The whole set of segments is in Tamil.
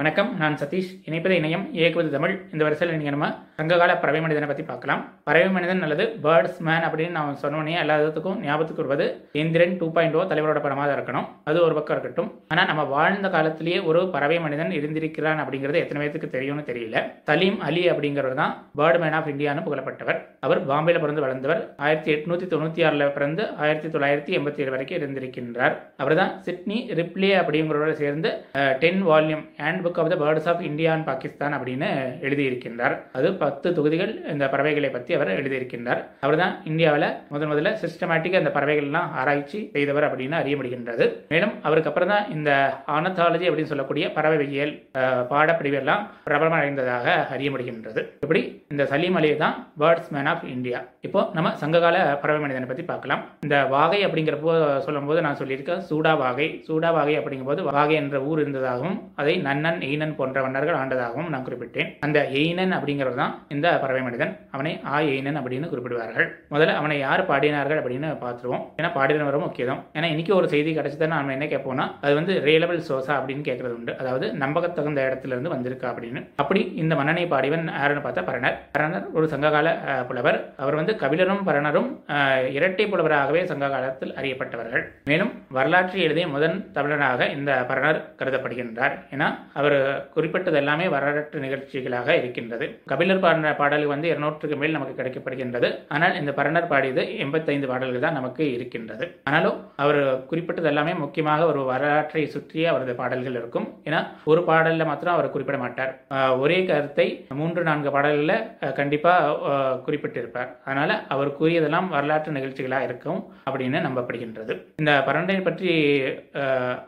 வணக்கம் நான் சதீஷ். இணைப்பது இணையம் இயக்குவது தமிழ். இந்த வரிசையில் நீங்கள் நம்ம சங்ககால பறவை மனிதனை பற்றி பார்க்கலாம். பறவை மனிதன் அல்லது பேர்ட்ஸ் மேன் அப்படின்னு நான் சொன்னோன்னே எல்லாத்துக்கும் ஞாபகத்துக்கு வருவது இந்திரன் டூ பாயிண்ட் ஓ தலைவரோட படமாக தான் இருக்கணும். அது ஒரு பக்கம் இருக்கட்டும். ஆனால் நம்ம வாழ்ந்த காலத்திலேயே ஒரு பறவை மனிதன் இருந்திருக்கிறான் அப்படிங்கிறது எத்தனை பேருக்கு தெரியும்னு தெரியல. சலீம் அலி அப்படிங்கிறவர் தான் பேர்ட் மேன் ஆஃப் இந்தியான்னு புகழப்பட்டவர். அவர் பாம்பேல பிறந்து வளர்ந்தவர். ஆயிரத்தி எட்நூத்தி தொண்ணூற்றி ஆறில் பிறந்து ஆயிரத்தி தொள்ளாயிரத்தி எண்பத்தி ஏழு வரைக்கும் இருந்திருக்கின்றார். அவர் தான் சிட்னி ரிப்ளே அப்படிங்கிறவரோட சேர்ந்து ten volume handbook of the birds of India and Pakistan அப்படின்னு எழுதியிருக்கின்றார். அது பத்து தொகுதிகள் இந்த பறவைகளை பற்றி அவர் எழுதியிருக்கின்றார். அவர் தான் இந்தியாவில் முதன் முதல்ல சிஸ்டமேட்டிக்காக இந்த பறவைகள்லாம் ஆராய்ச்சி செய்தவர் அப்படின்னு அறிய முடிகின்றது மேலும் அவருக்கு அப்புறம் தான் இந்த ஆனத்தாலஜி அப்படின்னு சொல்லக்கூடிய பறவைவியல் பாடப்பிரிவெல்லாம் பிரபலம் அடைந்ததாக அறிய முடிகின்றது இப்படி இந்த சலீம் அலி தான் பேர்ட்ஸ் மேன் ஆஃப் இந்தியா இப்போ நம்ம சங்ககால பறவை மனிதனை பற்றி பார்க்கலாம். இந்த வாகை அப்படிங்கிறப்போ சொல்லும்போது நான் சொல்லியிருக்கேன் சூடா வாகை சூடா வாகை அப்படிங்கும்போது வாகை என்ற ஊர் இருந்ததாகவும் அதை நன்னன் எய்னன் போன்ற மன்னர்கள் ஆண்டதாகவும் நான் குறிப்பிட்டேன். அந்த எய்னன் அப்படிங்கிறது தான் இந்த பறவை மனிதன். அவனை ஆ எய்னன் அப்படின்னு குறிப்பிடுவார்கள். முதல்ல அவனை யார் பாடினார்கள் அப்படின்னு பார்த்துருவோம். ஏன்னா பாடினவரும் முக்கியம். ஏன்னா இன்னைக்கு ஒரு செய்தி கிடைச்சதை நம்ம என்ன கேட்போம்னா அது வந்து ரேலபிள் சோசா அப்படின்னு கேட்கறது உண்டு. அதாவது நம்பகத்தகுந்த இடத்துல இருந்து வந்திருக்கா அப்படின்னு. அப்படி இந்த மன்னனை பாடிவன் யாருன்னு பார்த்தா பரணர். பரணர் ஒரு சங்ககால புலவர். அவர் வந்து கபிலரும் பரணரும் இரட்டை புலவராகவே சங்க காலத்தில் அறியப்பட்டவர்கள். மேலும் வரலாற்றை எழுதிய முதன் தமிழனாக இந்த பரணர் கருதப்படுகின்றார். ஏன்னா அவர் குறிப்பிட்டது எல்லாமே வரலாற்று நிகழ்ச்சிகளாக இருக்கின்றது. கபிலர் பாடின பாடல்கள் வந்து இருநூற்றுக்கு மேல் நமக்கு கிடைக்கப்படுகின்றது. ஆனால் இந்த பரணர் பாடியது எண்பத்தைந்து பாடல்கள் தான் நமக்கு இருக்கின்றது. ஆனாலும் அவர் குறிப்பிட்டது எல்லாமே முக்கியமாக ஒரு வரலாற்றை சுற்றிய அவரது பாடல்கள் இருக்கும். ஏன்னா ஒரு பாடலில் மாத்திரம் அவர் குறிப்பிட மாட்டார். ஒரே கருத்தை மூன்று நான்கு பாடல்களில் கண்டிப்பாக குறிப்பிட்டிருப்பார். அதனால அவர் கூறியதெல்லாம் வரலாற்று நிகழ்ச்சிகளாக இருக்கும் அப்படின்னு நம்பப்படுகின்றது. இந்த பரண்டை பற்றி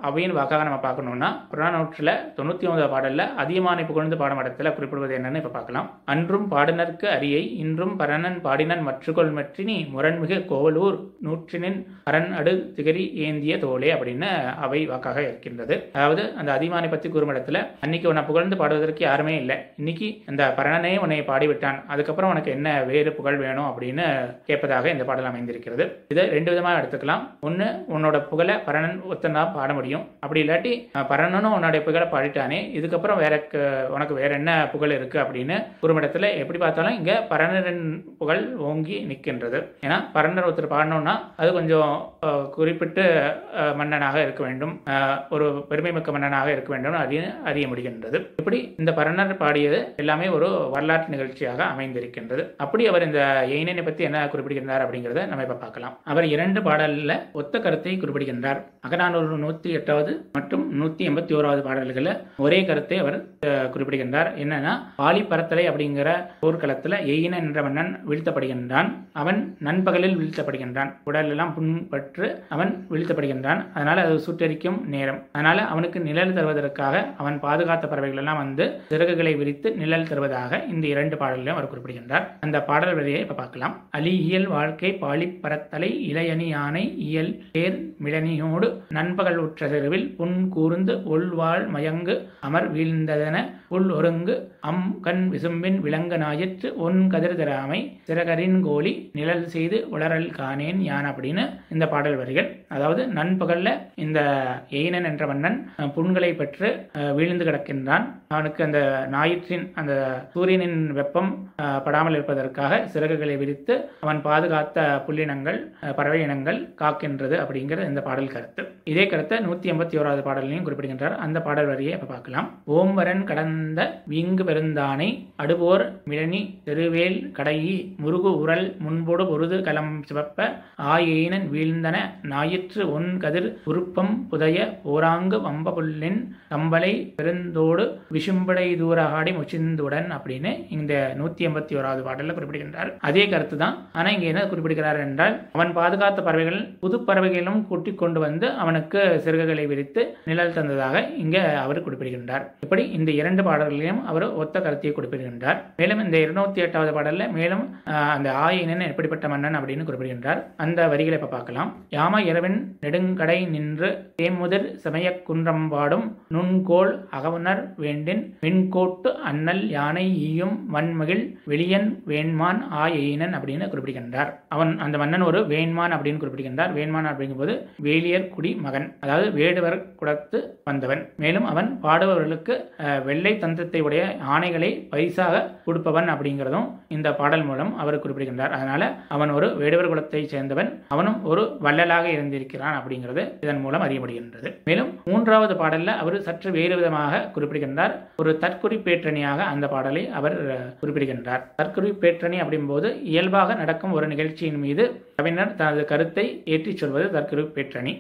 அவையின் வாக்காக நம்ம பார்க்கணும்னா புறநானூற்றில் தொண்ணூத்தி ஒன்பது பாடல்ல அதிகமான புகழ்ந்து பாடும் இடத்துல குறிப்பிடுவது என்னன்னு இப்ப பார்க்கலாம். அன்றும் பாடினர்க்கு அரியை இன்றும் பரணன் பாடினன் மற்றுகொள் மற்றினி முரண்மிகு கோவலூர் நூற்றினின் பரன் அடு திகரி ஏந்திய தோலே அப்படின்னு அவை வாக்காக இருக்கின்றது. அதாவது அந்த அதிமானை பத்தி கூறும் இடத்துல அன்னைக்கு உன்னை புகழ்ந்து பாடுவதற்கு யாருமே இல்லை. இன்னைக்கு அந்த பரணனே உன்னை பாடிவிட்டான். அதுக்கப்புறம் உனக்கு என்ன வேறு புகழ் வேணும்? அப்படின்னு கேட்பதாக இந்த பாடல் அமைந்திருக்கிறது. இதை ரெண்டு விதமாக எடுத்துக்கலாம். ஒன்று உன்னோட புகழை பரணன் ஒத்தன் பாட முடியும். அப்படி இல்லாட்டி பரணனும் உன்னோட புகழை பாடிட்டானே இதுக்கப்புறம் வேற உனக்கு வேற என்ன புகழ் இருக்கு அப்படின்னு ஒரு இடத்துல எப்படி பார்த்தாலும் இங்க பரணரின் புகழ் ஓங்கி நிற்கின்றது ஏன்னா பரணர் ஒருத்தர் பாடணும்னா அது கொஞ்சம் குறிப்பிட்டு மன்னனாக இருக்க வேண்டும். ஒரு பெருமை மிக்க மன்னனாக இருக்க வேண்டும். அறிய அறிய முடிகின்றது. இப்படி இந்த பரணர் பாடியது எல்லாமே ஒரு வரலாற்று நிகழ்ச்சியாக அமைந்திருக்கின்றது. அப்படி அவர் இந்த எயினனை பத்தி என்ன குறிப்பிடுகின்றார் அப்படிங்கிறத நம்ம இப்ப பார்க்கலாம். அவர் இரண்டு பாடல்ல ஒத்த கருத்தை குறிப்பிடுகின்றார். அகநானூறு நூத்தி எட்டாவது மற்றும் நூத்தி எண்பத்தி ஓராவது பாடல்களில் ஒரே கருத்தை அவர் குறிப்பிடுகின்றார். என்னன்னா பாலிபரத்தலை அப்படிங்கிற போர்க்களத்துல எயின என்ற மன்னன் வீழ்த்தப்படுகின்றான். அவன் நண்பகலில் வீழ்த்தப்படுகின்றான். உடல் எல்லாம் புண்பற்று அவன் வீழ்த்தப்படுகின்றான். அதனால அது சுட்டரிக்கும் நேரம். அதனால அவனுக்கு நிழல் தருவதற்காக அவன் பாதுகாத்த பறவைகள் எல்லாம் வந்து சிறகுகளை விரித்து நிழல் தருவதாக இந்த இரண்டு பாடல்களையும் அவர் குறிப்பிடுகின்றார். அந்த பாடல் வரியை இப்ப பார்க்கலாம். அலி இயல் வாழ்க்கை பாலிபரத்தலை இளையணி யானை இயல் பேர் மிளனியோடு நண்பகல் உற்ற தெருவில் புன் கூர்ந்து உள்வாழ் மயங்கு அமர் வீழ்ந்ததென உள் ஒருங்கு அம் கண் விசும்பின் விளங்க நாயிற்று ஒன் கதிர் திராமை சிறகரின் கோழி நிழல் செய்து உளறல் காணேன் யான் அப்படின்னு இந்த பாடல் வரிகள். அதாவது நண்பகல்ல இந்த எயினன் என்ற மன்னன் புண்களை பெற்று வீழ்ந்து கிடக்கின்றான். அவனுக்கு அந்த ஞாயிற்றின் அந்த சூரியனின் வெப்பம் படாமல் இருப்பதற்காக சிறகுகளை விரித்து அவன் பாதுகாத்த புள்ளினங்கள் பறவை இனங்கள் காக்கின்றது அப்படிங்கிற இந்த பாடல் கருத்து. இதே கருத்தை நூத்தி எண்பத்தி ஓராவது பாடலையும் குறிப்பிடுகின்றார். அந்த பாடல் வரியை இப்ப பார்க்கலாம். ஓம்பரன் கடந்த வீங்கு பெருந்தானை அடுபோர் மிளனி தெருவேல் கடையி முருகு உரல் முன்போடு பொருது கலம் சிவப்ப ஆயேனன் வீழ்ந்தன ஞாயிற்று உன் கதிர் உருப்பம் புதைய ஓராங்கு வம்பபுல்லின் கம்பளை பெருந்தோடு விஷும்படை தூரகாடி முச்சிந்துடன் அப்படின்னு இந்த நூத்தி எண்பத்தி ஓராவது பாடலில் குறிப்பிடுகின்றார். அதே கருத்து தான் ஆனால் இங்கே என்ன குறிப்பிடுகிறார் என்றால் அவன் பாதுகாத்த பறவைகள் புது பறவைகளும் கூட்டிக் கொண்டு வந்து அவனுக்கு சிறகுகளை விரித்து நிழல் தந்ததாக இங்க அவர் குறிப்பிடுகின்றார். இப்படி இந்த இரண்டு பாடல்களையும் அவர் ஒத்த கருத்தையை குறிப்பிடுகின்றார். மேலும் இந்த இருநூத்தி எட்டாவது பாடல்ல மேலும் அந்த ஆயினன் எப்படிப்பட்ட மன்னன் அப்படின்னு குறிப்பிடுகின்றார். அந்த வரிகளை இப்ப பார்க்கலாம். யாம இரவின் நெடுங்கடை நின்று தேமுதிர் சமயக்குன்றம்பாடும் நுண்கோள் அகவனர் வேண்டின் வெண்கோட்டு அண்ணல் யானை ஈயும் வன்மகிழ் வெளியன் வேண்மான் ஆயினன் அப்படின்னு குறிப்பிடுகின்றார். அவன் அந்த மன்னன் ஒரு வேண்மான் அப்படின்னு குறிப்பிடுகின்றார். வேண்மான் அப்படிங்கும்போது வேலியர் குடி மகன் அதாவது வேடுவர் குலத்து வந்தவன். மேலும் அவன் பாடுபவர்களுக்கு வெள்ளை தந்தத்தை உடைய ஆணைகளை பரிசாக கொடுப்பவன் அப்படிங்கிறதும் இந்த பாடல் மூலம் அவர் குறிப்பிடுகின்றார். அதனால அவன் ஒரு வேடுவர் குலத்தை சேர்ந்தவன் அவனும் ஒரு வள்ளலாக இருந்திருக்கிறான். அப்படிங்கிறது இதன் மூலம் அறிய முடிகின்றது மேலும் மூன்றாவது பாடல்ல அவர் சற்று வேறு விதமாக குறிப்பிடுகின்றார். ஒரு தற்குறிப்பேற்றணியாக அந்த பாடலை அவர் அஹ், குறிப்பிடுகின்றார். தற்குறிப்பேற்றணி அப்படிங்கும்போது இயல்பாக நடக்கும் ஒரு நிகழ்ச்சியின் மீது கவிஞர் தனது கருத்தை ஏற்றிச் சொல்வது தற்கரு பேற்றணி.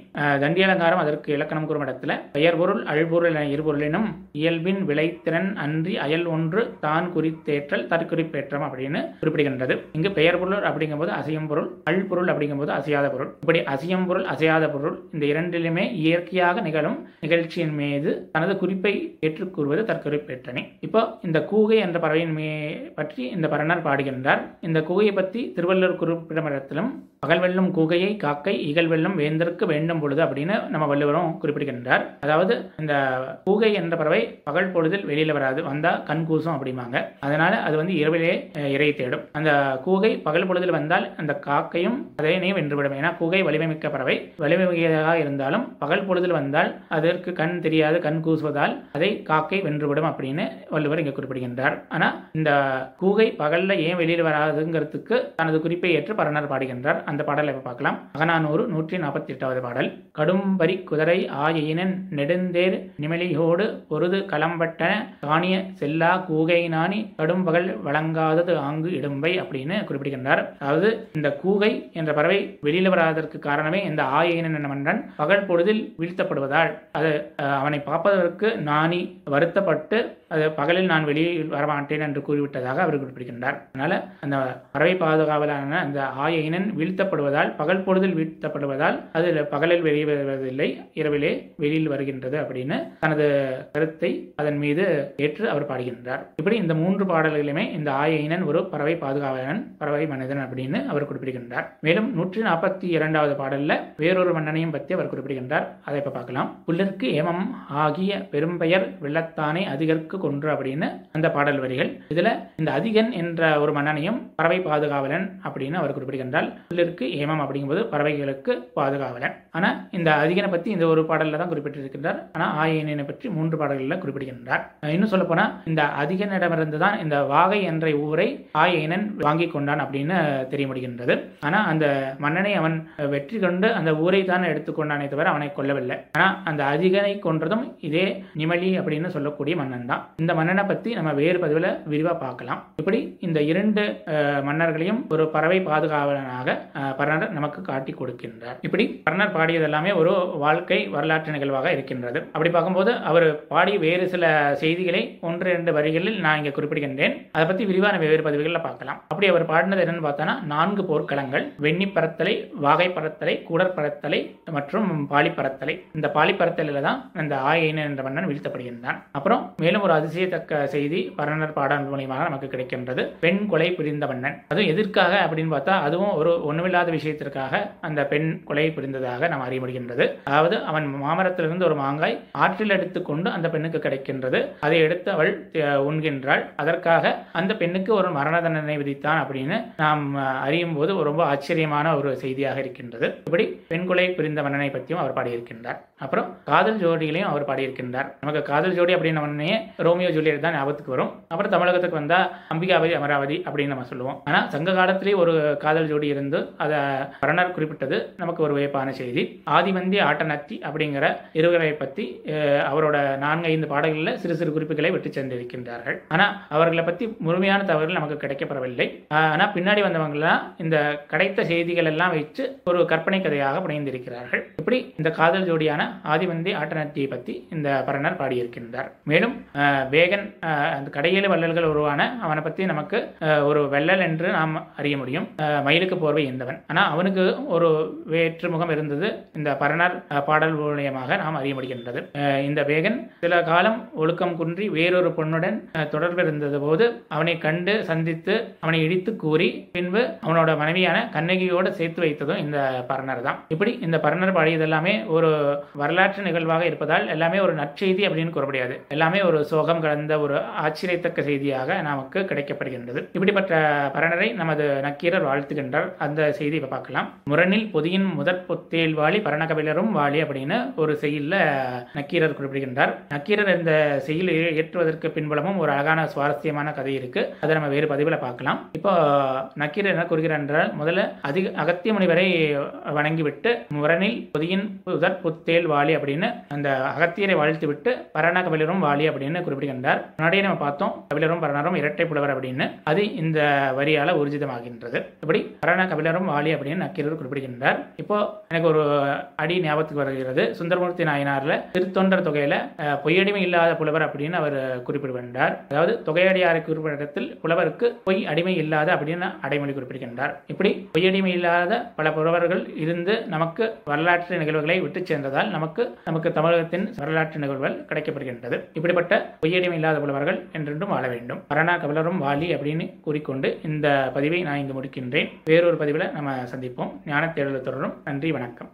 தண்டியலங்காரம் அதற்கு இலக்கணம் கூறும் இடத்துல பெயர்பொருள் அழ்பொருள் என இருபொருளினும் இயல்பின் விளைத்திறன் அன்றி அயல் ஒன்று தான் குறித்தேற்றல் தற்குறிப்பேற்றம் அப்படின்னு குறிப்பிடுகின்றது. இங்கு பெயர் பொருள் அப்படிங்கும்போது அசையும் பொருள் அழ்பொருள் அப்படிங்கும்போது அசையாத பொருள். இப்படி அசையும் பொருள் அசையாத பொருள் இந்த இரண்டிலுமே இயற்கையாக நிகழும் நிகழ்ச்சியின் மீது தனது குறிப்பை ஏற்றுக் கூறுவது தற்குறிப்பேற்றணி. இப்போ இந்த கூகை என்ற பறவையின் மே பற்றி இந்த பரணர் பாடுகின்றார். இந்த கூகையை பற்றி திருவள்ளுவர் குறிப்பிடும் இடத்திலும் பகல் வெல்லும் கூகையை காக்கை இகல் வெல்லும் வேந்தருக்கு வேண்டும் பொழுது அப்படின்னு நம்ம வள்ளுவரும் குறிப்பிடுகின்றார். அதாவது இந்த கூகை என்ற பறவை பகல் பொழுதில் வெளியில வராது வந்தா கண் கூசும் அப்படிம்பாங்க. அதனால அது வந்து இரவிலே இறை தேடும். அந்த கூகை பகல் பொழுதில் வந்தால் அந்த காக்கையும் அதனை வென்றுவிடும். ஏன்னா கூகை வலிமைமிக்க பறவை. வலிமைமிக்கதாக இருந்தாலும் பகல் பொழுதில் வந்தால் அதற்கு கண் தெரியாது கண் கூசுவதால் அதை காக்கை வென்றுவிடும் அப்படின்னு வள்ளுவர் இங்கே குறிப்பிடுகின்றார். ஆனா இந்த கூகை பகல்ல ஏன் வெளியில் வராதுங்கிறதுக்கு தனது குறிப்பை ஏற்று பரணர் பாடுகின்றார். அந்த பாடலை இப்போ பார்க்கலாம். அகநானூறு நூற்றி நாற்பத்தி எட்டாவது பாடல் கடும்பரி குதிரை ஆயினன் நெடுந்தேர் நிமலியோடு பொருது களம்பட்ட காணிய செல்லா கூகை நாணி கடும்பகல் வழங்காதது ஆங்கு இடும்பை அப்படின்னு குறிப்பிடுகின்றார். அதாவது இந்த கூகை என்ற பறவை வெளியில் வராததற்கு காரணமே இந்த ஆயினன் என்ற மன்னன் பகல் பொழுதில் வீழ்த்தப்படுவதால் அது அவனை பார்ப்பதற்கு நாணி வருத்தப்பட்டு அது பகலில் நான் வெளியில் வரமாட்டேன் என்று கூறிவிட்டதாக அவர் குறிப்பிடுகின்றார். அதனால அந்த பறவை பாதுகாவலான அந்த ஆயினன் வீழ்த்தப்படுவதால் பகல் பொழுதில் வீழ்த்தப்படுவதால் அது பகலில் வெளியே வருவதில்லை இரவிலே வெளியில் வருகின்றது அப்படின்னு தனது கருத்தை அதன் மீது ஏற்று அவர் பாடுகின்றார். இப்படி இந்த மூன்று பாடல்களுமே இந்த ஆயினன் ஒரு பறவை பாதுகாவலன் பறவை மனிதன் அப்படின்னு அவர் குறிப்பிடுகின்றார். மேலும் நூற்றி நாற்பத்தி இரண்டாவது பாடல்ல வேறொரு மன்னனையும் பற்றி அவர் குறிப்பிடுகின்றார். அதை இப்ப பார்க்கலாம். புல்லருக்கு ஏமம் ஆகிய பெரும்பெயர் வெள்ளத்தானை அதிகற்கு கொன்று அப்படின்னு அந்த பாடல் வரிகள். இதுல இந்த அதிகன் என்ற ஒரு மன்னனையும் பறவை பாதுகாவலன் அப்படின்னு அவர் குறிப்பிடுகின்றார் புல்லருக்கு ஏமம் அப்படிங்கும்போது பறவைகளுக்கு பாதுகாவலன். ஆனா இந்த அதிகனை பத்தி இந்த ஒரு பாடல்ல தான் குறிப்பிட்டிருக்கின்றார். ஆனா ஆயினை பற்றி மூன்று பாடல்களில் குறிப்பிடுகின்றார். இன்னும் சொல்ல போனா இந்த அதிகனிடமிருந்து தான் இந்த வாகை என்ற ஊரை ஆயினன் வாங்கி கொண்டான் அப்படின்னு தெரிய முடிகின்றது. ஆனா அந்த மன்னனை அவன் வெற்றி கொண்டு அந்த ஊரை தான் எடுத்துக்கொண்டானே தவிர அவனை கொல்லவில்லை. ஆனா அந்த அதிகனை கொன்றதும் இதே நிமலி அப்படின்னு சொல்லக்கூடிய மன்னன் தான் இந்த மன்னனை பத்தி நம்ம வேறு பதிவில் விரிவா பார்க்கலாம். இப்படி இந்த இரண்டு மன்னர்களையும் ஒரு பறவை பாதுகாவலனாக பர்ணர் நமக்கு காட்டி கொடுக்கின்றார். இப்படி பர்ணர் பாடியது எல்லாமே ஒரு வாழ்க்கை வரலாற்று நிகழ்வாக இருக்கின்றது. அப்படி பார்க்கும்போது அவர் பாடிய வேறு சில செய்திகளை ஒன்று இரண்டு வரிகளில் நான் இங்கே குறிப்பிடுகின்றேன். அதை பத்தி விரிவான வேறு பதிவுகளில் பார்க்கலாம். அப்படி அவர் பாடினது என்னன்னு பார்த்தோன்னா நான்கு போர்க்களங்கள். வெண்ணி பறத்தலை வாகை பறத்தலை கூடர் பரத்தலை மற்றும் பாலி இந்த பாலி தான் இந்த ஆயின என்ற மன்னன் வீழ்த்தப்படுகின்றான். அப்புறம் மேலும் ஒரு அதிசயத்தக்க செய்தி பரணர் பாடல் மூலியமாக நமக்கு கிடைக்கின்றது. பெண் கொலை புரிந்த மன்னன். அதுவும் எதற்காக அப்படின்னு பார்த்தா அதுவும் ஒரு ஒண்ணுமில்லாத விஷயத்திற்காக அந்த பெண் கொலை புரிந்ததாக நாம் அறிய முடிகின்றது. அதாவது அவன் மாமரத்திலிருந்து ஒரு மாங்காய் ஆற்றில் எடுத்துக்கொண்டு அந்த பெண்ணுக்கு கிடைக்கின்றது. அதை எடுத்து அவள் உண்கின்றாள். அதற்காக அந்த பெண்ணுக்கு ஒரு மரண தண்டனை விதித்தான் அப்படின்னு நாம் அறியும் போது ரொம்ப ஆச்சரியமான ஒரு செய்தியாக இருக்கின்றது. இப்படி பெண் கொலை புரிந்த மன்னனை பற்றியும் அவர் பாடியிருக்கின்றார். அப்புறம் காதல் ஜோடிகளையும் அவர் பாடியிருக்கின்றார். நமக்கு காதல் ஜோடி அப்படின்னு உடனே ரோமியோ ஜூலியட் தான் ஞாபகத்துக்கு வரும். அப்புறம் தமிழகத்துக்கு வந்தா அம்பிகாவதி அமராவதி அப்படின்னு நம்ம சொல்லுவோம். ஆனா சங்க காலத்திலேயே ஒரு காதல் ஜோடி இருந்து அதை பரணர் குறிப்பிட்டது நமக்கு ஒரு வியப்பான செய்தி. ஆதிமந்தி ஆட்டநத்தி அப்படிங்கிற இருவரை பத்தி அவரோட நான்கு ஐந்து பாடல்களில் சிறு சிறு குறிப்புகளை விட்டு சென்றிருக்கின்றார்கள். ஆனா அவர்களை பத்தி முழுமையான தகவல்கள் நமக்கு கிடைக்கப்படவில்லை ஆனால் ஆனா பின்னாடி வந்தவங்களாம் இந்த கிடைத்த செய்திகள் எல்லாம் வச்சு ஒரு கற்பனை கதையாக புனைந்திருக்கிறார்கள். இப்படி இந்த காதல் ஜோடியான ஆதிமந்தி ஆட்டநத்தியை பத்தி இந்த பரணர் பாடியிருக்கின்றார். மேலும் வேகன் அந்த கடையேழு வள்ளல்கள் உருவான அவனை பத்தி நமக்கு ஒரு வெள்ளல் என்று நாம் அறிய முடியும். மயிலுக்கு போர்வை இருந்தவன் ஆனா அவனுக்கு ஒரு வேற்று முகம் இருந்தது. இந்த பரணர் பாடல் மூலியமாக நாம் அறிய முடிகின்றது. இந்த வேகன் சில காலம் ஒழுக்கம் குன்றி வேறொரு பொண்ணுடன் தொடர்பு இருந்தது போது அவனை கண்டு சந்தித்து அவனை இடித்து கூறி பின்பு அவனோட மனைவியான கண்ணகியோடு சேர்த்து வைத்ததும் இந்த பரணர் தான். இப்படி இந்த பரணர் பாடியது எல்லாமே ஒரு வரலாற்று நிகழ்வாக இருப்பதால் எல்லாமே ஒரு நற்செய்தி அப்படின்னு கூற முடியாது எல்லாமே ஒரு சோ சோகம் கலந்த ஒரு ஆச்சரியத்தக்க செய்தியாக நமக்கு கிடைக்கப்படுகின்றது. இப்படிப்பட்ட பரணரை நமது நக்கீரர் வாழ்த்துகின்றார். அந்த செய்தி இப்ப பார்க்கலாம். முரணில் பொதியின் முதற் பொத்தேல் வாழி பரணகபிலரும் வாழி அப்படின்னு ஒரு செய்யுள்ல நக்கீரர் குறிப்பிடுகின்றார். நக்கீரர் இந்த செய்யுள் ஏற்றுவதற்கு பின்புலமும் ஒரு அழகான சுவாரஸ்யமான கதை இருக்கு. அதை நம்ம வேறு பதிவில் பார்க்கலாம். இப்போ நக்கீரர் என்ன கூறுகிறார் என்றால் முதல்ல அதிக அகத்திய முனிவரை வணங்கிவிட்டு முரணில் பொதியின் முதற் புத்தேல் வாழி அப்படின்னு அந்த அகத்தியரை வாழ்த்து விட்டு பரணகபிலரும் வாழி அப்படின்னு குறிப்பிடுகின்றார் முன்னாடியே நம்ம பார்த்தோம் கபிலரும் பரணரும் இரட்டை புலவர் அப்படின்னு. அது இந்த வரியால ஊர்ஜிதமாகின்றது இப்படி பரண கபிலரும் வாலி அப்படின்னு நக்கீரர் குறிப்பிடுகின்றார் இப்போ எனக்கு ஒரு அடி ஞாபகத்துக்கு வருகிறது. சுந்தரமூர்த்தி நாயனார்ல திருத்தொண்டர் தொகையில பொய்யடிமை இல்லாத புலவர் அப்படின்னு அவர் குறிப்பிடுகின்றார் அதாவது தொகையடியாரை குறிப்பிடத்தில் புலவருக்கு பொய் அடிமை இல்லாத அப்படின்னு அடைமொழி குறிப்பிடுகின்றார் இப்படி பொய்யடிமை இல்லாத பல புலவர்கள் இருந்து நமக்கு வரலாற்று நிகழ்வுகளை விட்டு சென்றதால் நமக்கு நமக்கு தமிழகத்தின் வரலாற்று நிகழ்வுகள் கிடைக்கப்படுகின்றது. இப்படிப்பட்ட பொய்யடிமை இல்லாத புலவர்கள் என்றென்றும் வாழ வேண்டும். மரணா கபிலரும் வாலி அப்படின்னு கூறிக்கொண்டு இந்த பதிவை நான் இங்கு முடிக்கின்றேன். வேறொரு பதிவில் நம்ம சந்திப்போம். ஞான தேடல் தொடரும். நன்றி வணக்கம்.